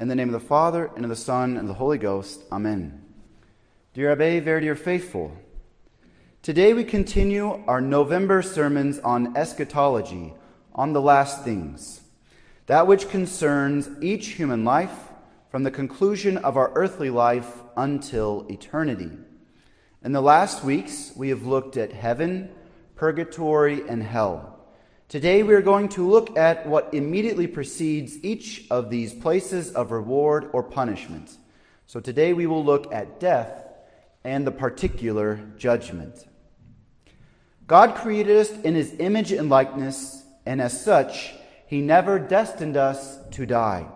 In the name of the Father, and of the Son, and of the Holy Ghost. Amen. Dear Abbe, very dear faithful, today we continue our November sermons on eschatology, on the last things, that which concerns each human life from the conclusion of our earthly life until eternity. In the last weeks, we have looked at heaven, purgatory, and hell. Today we are going to look at what immediately precedes each of these places of reward or punishment. So today we will look at death and the particular judgment. God created us in his image and likeness, and as such, he never destined us to die.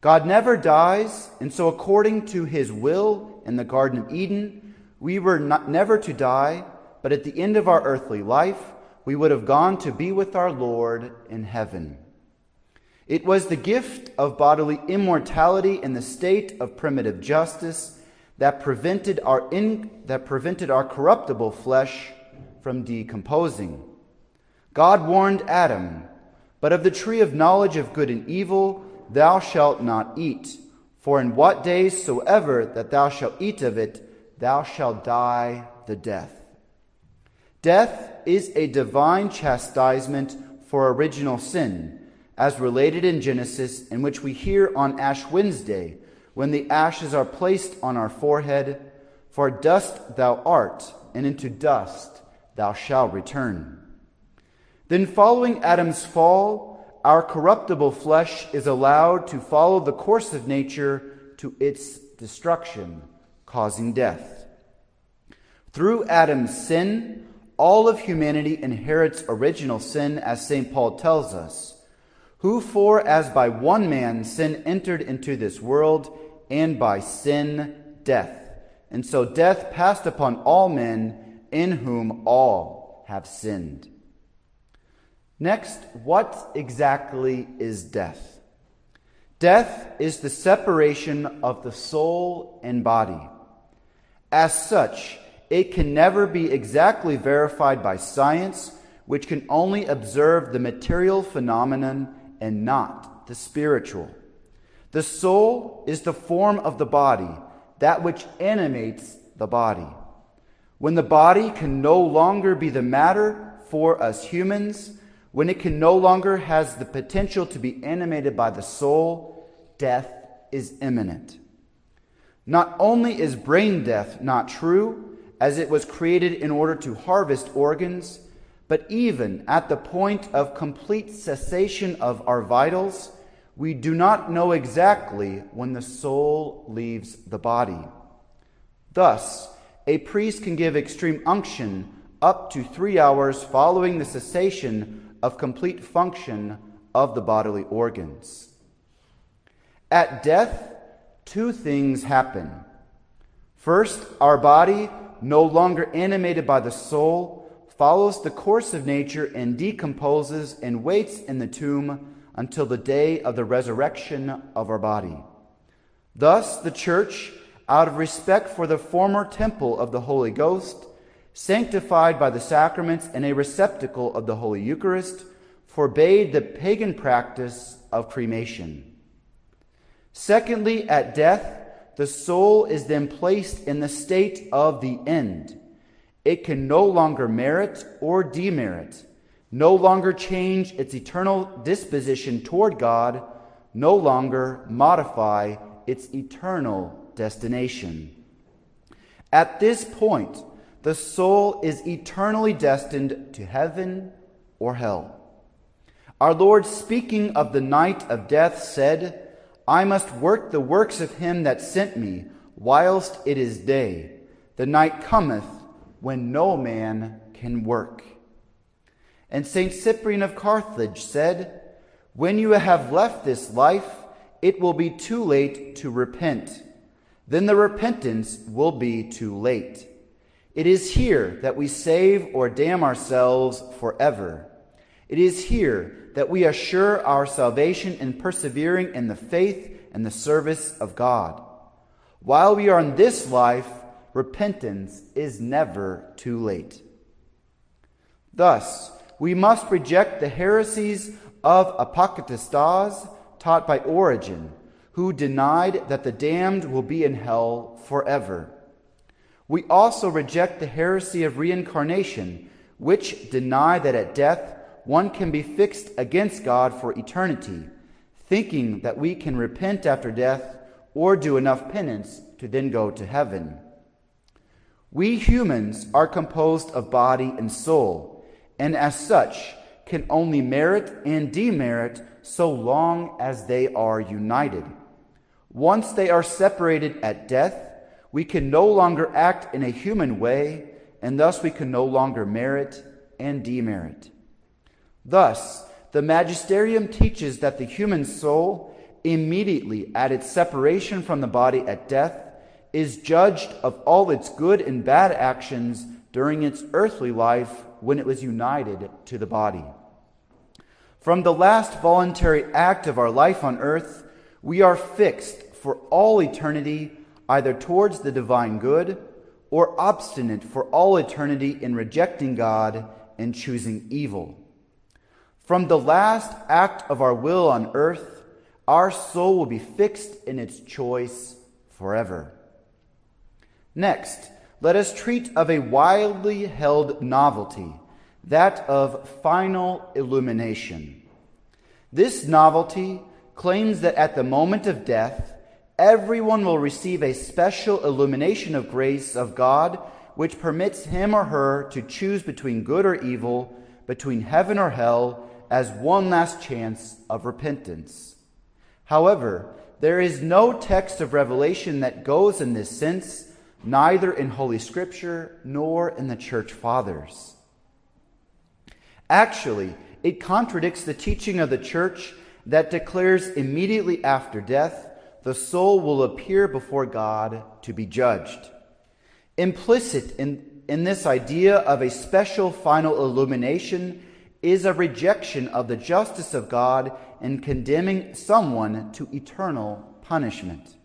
God never dies, and so according to his will in the Garden of Eden, we were not, never to die, but at the end of our earthly life, we would have gone to be with our Lord in heaven. It was the gift of bodily immortality in the state of primitive justice that prevented our, in, that prevented our corruptible flesh from decomposing. God warned Adam, But of the tree of knowledge of good and evil thou shalt not eat, for in what days soever that thou shalt eat of it, thou shalt die the death. Death is a divine chastisement for original sin, as related in Genesis, in which we hear on Ash Wednesday, when the ashes are placed on our forehead For dust thou art, and into dust thou shalt return. Then, following Adam's fall, our corruptible flesh is allowed to follow the course of nature to its destruction, causing death. Through Adam's sin, all of humanity inherits original sin, as St. Paul tells us. Who, for as by one man sin entered into this world, and by sin death. And so death passed upon all men, in whom all have sinned. Next, what exactly is death? Death is the separation of the soul and body. As such, it can never be exactly verified by science, which can only observe the material phenomenon and not the spiritual. The soul is the form of the body, that which animates the body. When the body can no longer be the matter for us humans, when it can no longer has the potential to be animated by the soul, death is imminent. Not only is brain death not true, as it was created in order to harvest organs, but even at the point of complete cessation of our vitals, we do not know exactly when the soul leaves the body. Thus, a priest can give extreme unction up to three hours following the cessation of complete function of the bodily organs. At death, two things happen. First, our body no longer animated by the soul, follows the course of nature and decomposes and waits in the tomb until the day of the resurrection of our body. Thus, the church, out of respect for the former temple of the Holy Ghost, sanctified by the sacraments and a receptacle of the Holy Eucharist, forbade the pagan practice of cremation. Secondly, at death, the soul is then placed in the state of the end. It can no longer merit or demerit, no longer change its eternal disposition toward God, no longer modify its eternal destination. At this point, the soul is eternally destined to heaven or hell. Our Lord, speaking of the night of death, said, I must work the works of him that sent me, whilst it is day. The night cometh when no man can work. And St. Cyprian of Carthage said, When you have left this life, it will be too late to repent. Then the repentance will be too late. It is here that we save or damn ourselves forever. It is here that we assure our salvation in persevering in the faith and the service of God. While we are in this life, repentance is never too late. Thus, we must reject the heresies of Apokatastasis taught by Origen, who denied that the damned will be in hell forever. We also reject the heresy of reincarnation, which deny that at death one can be fixed against God for eternity, thinking that we can repent after death or do enough penance to then go to heaven. We humans are composed of body and soul, and as such can only merit and demerit so long as they are united. Once they are separated at death, we can no longer act in a human way, and thus we can no longer merit and demerit. Thus, the magisterium teaches that the human soul, immediately at its separation from the body at death, is judged of all its good and bad actions during its earthly life when it was united to the body. From the last voluntary act of our life on earth, we are fixed for all eternity either towards the divine good or obstinate for all eternity in rejecting God and choosing evil. From the last act of our will on earth, our soul will be fixed in its choice forever. Next, let us treat of a widely held novelty, that of final illumination. This novelty claims that at the moment of death, everyone will receive a special illumination of grace of God, which permits him or her to choose between good or evil, between heaven or hell, as one last chance of repentance. However, there is no text of Revelation that goes in this sense, neither in Holy Scripture nor in the Church Fathers. Actually, it contradicts the teaching of the Church that declares immediately after death the soul will appear before God to be judged. Implicit in, in this idea of a special final illumination is a rejection of the justice of God and condemning someone to eternal punishment.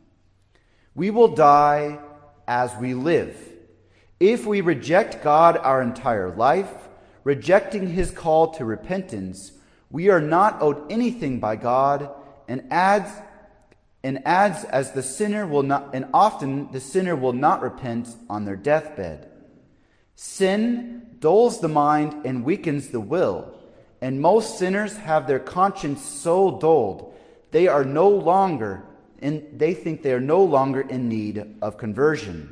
We will die as we live. If we reject God our entire life, rejecting his call to repentance, we are not owed anything by God and adds and adds as the sinner will not and often the sinner will not repent on their deathbed. Sin dulls the mind and weakens the will. And most sinners have their conscience so dulled, they are no longer in, they think they are no longer in need of conversion.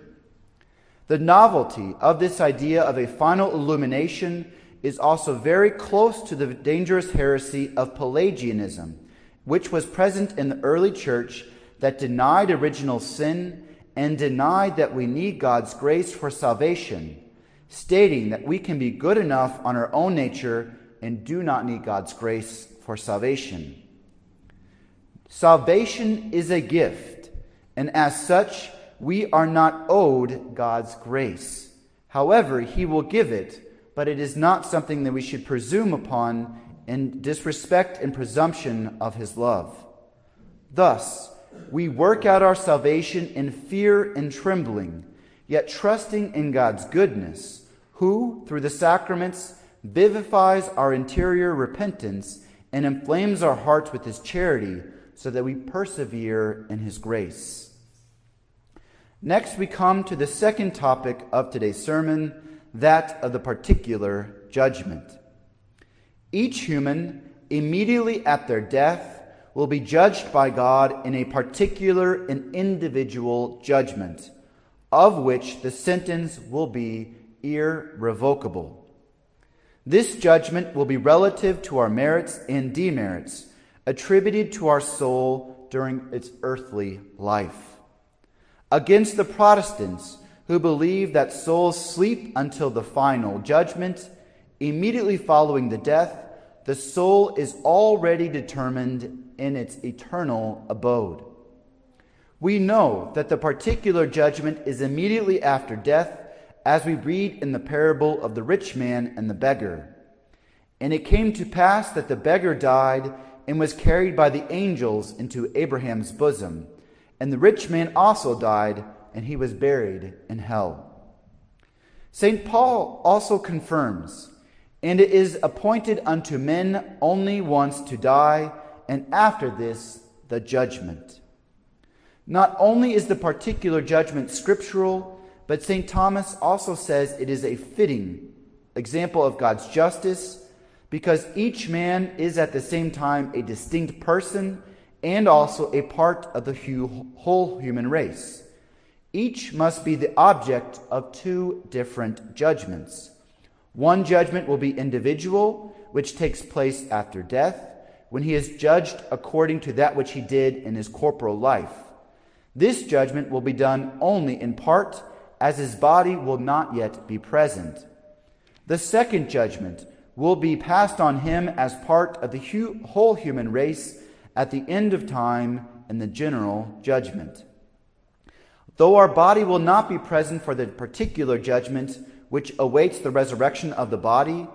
The novelty of this idea of a final illumination is also very close to the dangerous heresy of Pelagianism, which was present in the early church that denied original sin and denied that we need God's grace for salvation stating that we can be good enough on our own nature and do not need God's grace for salvation. Salvation is a gift, and as such, we are not owed God's grace. However, He will give it, but it is not something that we should presume upon in disrespect and presumption of His love. Thus, we work out our salvation in fear and trembling yet trusting in God's goodness, who, through the sacraments, vivifies our interior repentance and inflames our hearts with his charity so that we persevere in his grace. Next, we come to the second topic of today's sermon, that of the particular judgment. Each human, immediately at their death, will be judged by God in a particular and individual judgment of which the sentence will be irrevocable. This judgment will be relative to our merits and demerits, attributed to our soul during its earthly life. Against the Protestants, who believe that souls sleep until the final judgment, immediately following the death, the soul is already determined in its eternal abode. We know that the particular judgment is immediately after death, as we read in the parable of the rich man and the beggar. And it came to pass that the beggar died and was carried by the angels into Abraham's bosom. And the rich man also died, and he was buried in hell. St. Paul also confirms, and it is appointed unto men only once to die, and after this the judgment. Not only is the particular judgment scriptural, but St. Thomas also says it is a fitting example of God's justice because each man is at the same time a distinct person and also a part of the whole human race. Each must be the object of two different judgments. One judgment will be individual, which takes place after death, when he is judged according to that which he did in his corporal life. This judgment will be done only in part, as his body will not yet be present. The second judgment will be passed on him as part of the hu- whole human race at the end of time in the general judgment. Though our body will not be present for the particular judgment which awaits the resurrection of the body,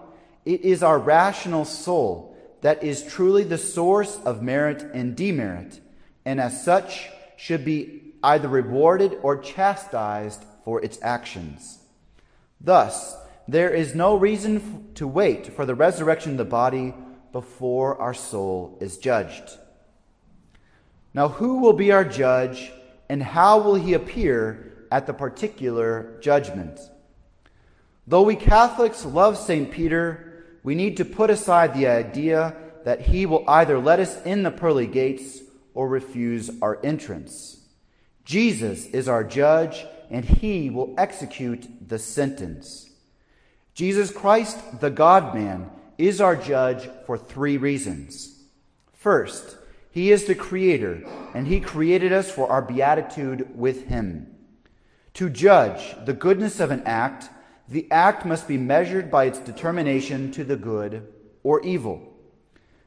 it is our rational soul that is truly the source of merit and demerit, and as such should be either rewarded or chastised for its actions. Thus, there is no reason to wait for the resurrection of the body before our soul is judged. Now, who will be our judge, and how will he appear at the particular judgment? Though we Catholics love St. Peter, we need to put aside the idea that he will either let us in the pearly gates or refuse our entrance. Jesus is our judge, and he will execute the sentence. Jesus Christ, the God man, is our judge for three reasons. First, he is the creator, and he created us for our beatitude with him. To judge the goodness of an act, the act must be measured by its determination to the good or evil.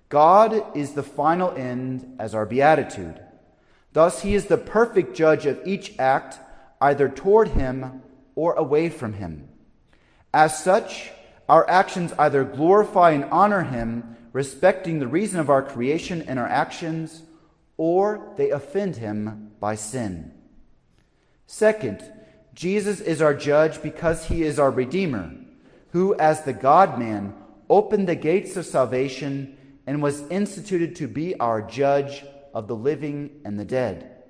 God is the final end as our beatitude. Thus, he is the perfect judge of each act, either toward him or away from him. As such, our actions either glorify and honor him, respecting the reason of our creation and our actions, or they offend him by sin. Second, Jesus is our judge because he is our Redeemer, who, as the God man, opened the gates of salvation and was instituted to be our judge of the living and the dead.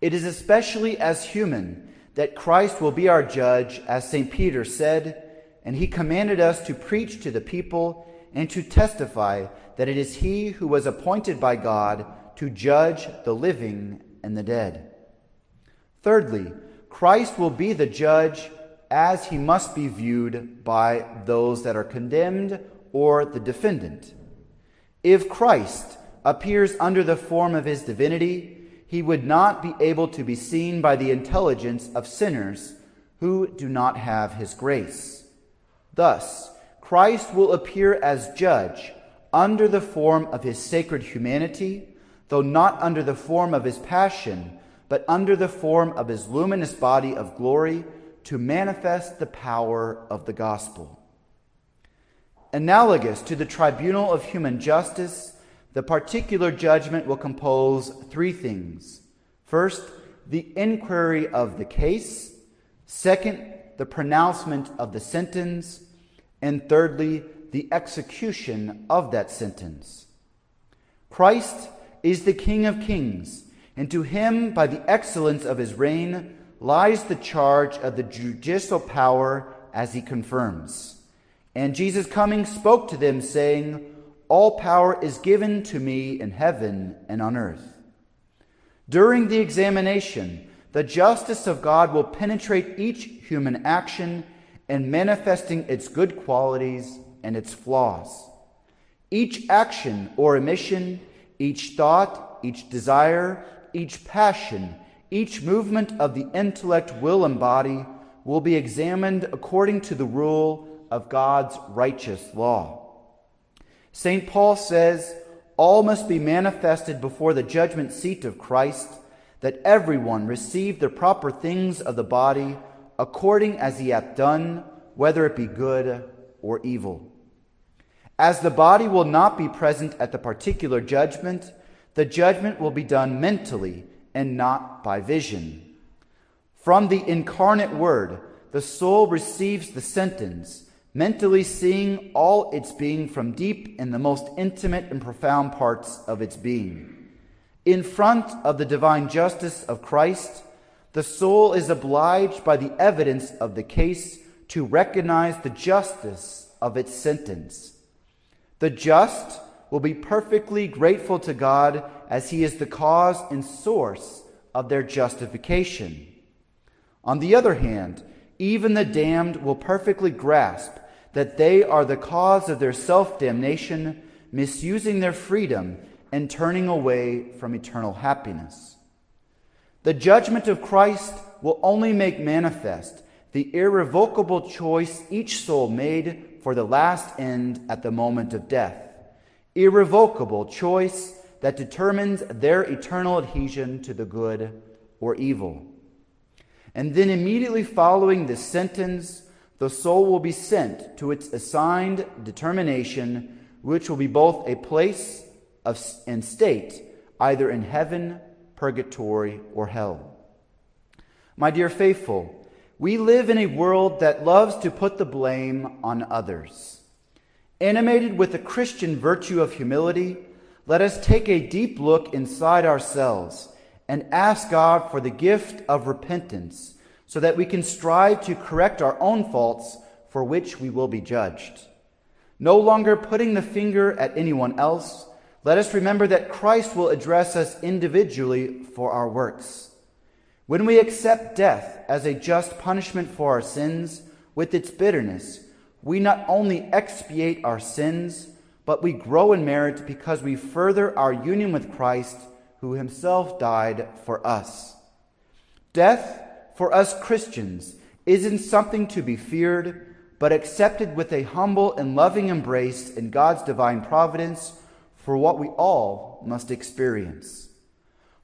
It is especially as human that Christ will be our judge, as St. Peter said, and he commanded us to preach to the people and to testify that it is he who was appointed by God to judge the living and the dead. Thirdly, Christ will be the judge as he must be viewed by those that are condemned or the defendant. If Christ appears under the form of his divinity, he would not be able to be seen by the intelligence of sinners who do not have his grace. Thus, Christ will appear as judge under the form of his sacred humanity, though not under the form of his passion but under the form of his luminous body of glory to manifest the power of the gospel. Analogous to the tribunal of human justice, the particular judgment will compose three things. First, the inquiry of the case. Second, the pronouncement of the sentence. And thirdly, the execution of that sentence. Christ is the King of kings and to him, by the excellence of his reign, lies the charge of the judicial power as he confirms. And Jesus coming spoke to them, saying, All power is given to me in heaven and on earth. During the examination, the justice of God will penetrate each human action and manifesting its good qualities and its flaws. Each action or omission, each thought, each desire, each passion, each movement of the intellect, will, and body will be examined according to the rule of God's righteous law. St. Paul says, All must be manifested before the judgment seat of Christ, that everyone receive the proper things of the body according as he hath done, whether it be good or evil. As the body will not be present at the particular judgment, the judgment will be done mentally and not by vision. From the incarnate Word, the soul receives the sentence, mentally seeing all its being from deep in the most intimate and profound parts of its being. In front of the divine justice of Christ, the soul is obliged by the evidence of the case to recognize the justice of its sentence. The just will be perfectly grateful to God as he is the cause and source of their justification. On the other hand, even the damned will perfectly grasp that they are the cause of their self damnation, misusing their freedom and turning away from eternal happiness. The judgment of Christ will only make manifest the irrevocable choice each soul made for the last end at the moment of death. Irrevocable choice that determines their eternal adhesion to the good or evil. And then immediately following this sentence, the soul will be sent to its assigned determination, which will be both a place of, and state, either in heaven, purgatory, or hell. My dear faithful, we live in a world that loves to put the blame on others. Animated with the Christian virtue of humility, let us take a deep look inside ourselves and ask God for the gift of repentance so that we can strive to correct our own faults for which we will be judged. No longer putting the finger at anyone else, let us remember that Christ will address us individually for our works. When we accept death as a just punishment for our sins with its bitterness, we not only expiate our sins, but we grow in merit because we further our union with Christ, who himself died for us. Death, for us Christians, isn't something to be feared, but accepted with a humble and loving embrace in God's divine providence for what we all must experience.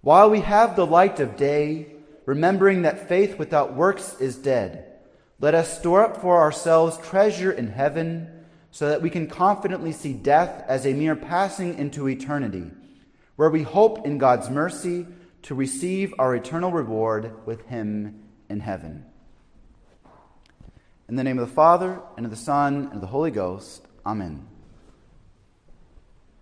While we have the light of day, remembering that faith without works is dead, let us store up for ourselves treasure in heaven so that we can confidently see death as a mere passing into eternity, where we hope in God's mercy to receive our eternal reward with Him in heaven. In the name of the Father, and of the Son, and of the Holy Ghost, Amen.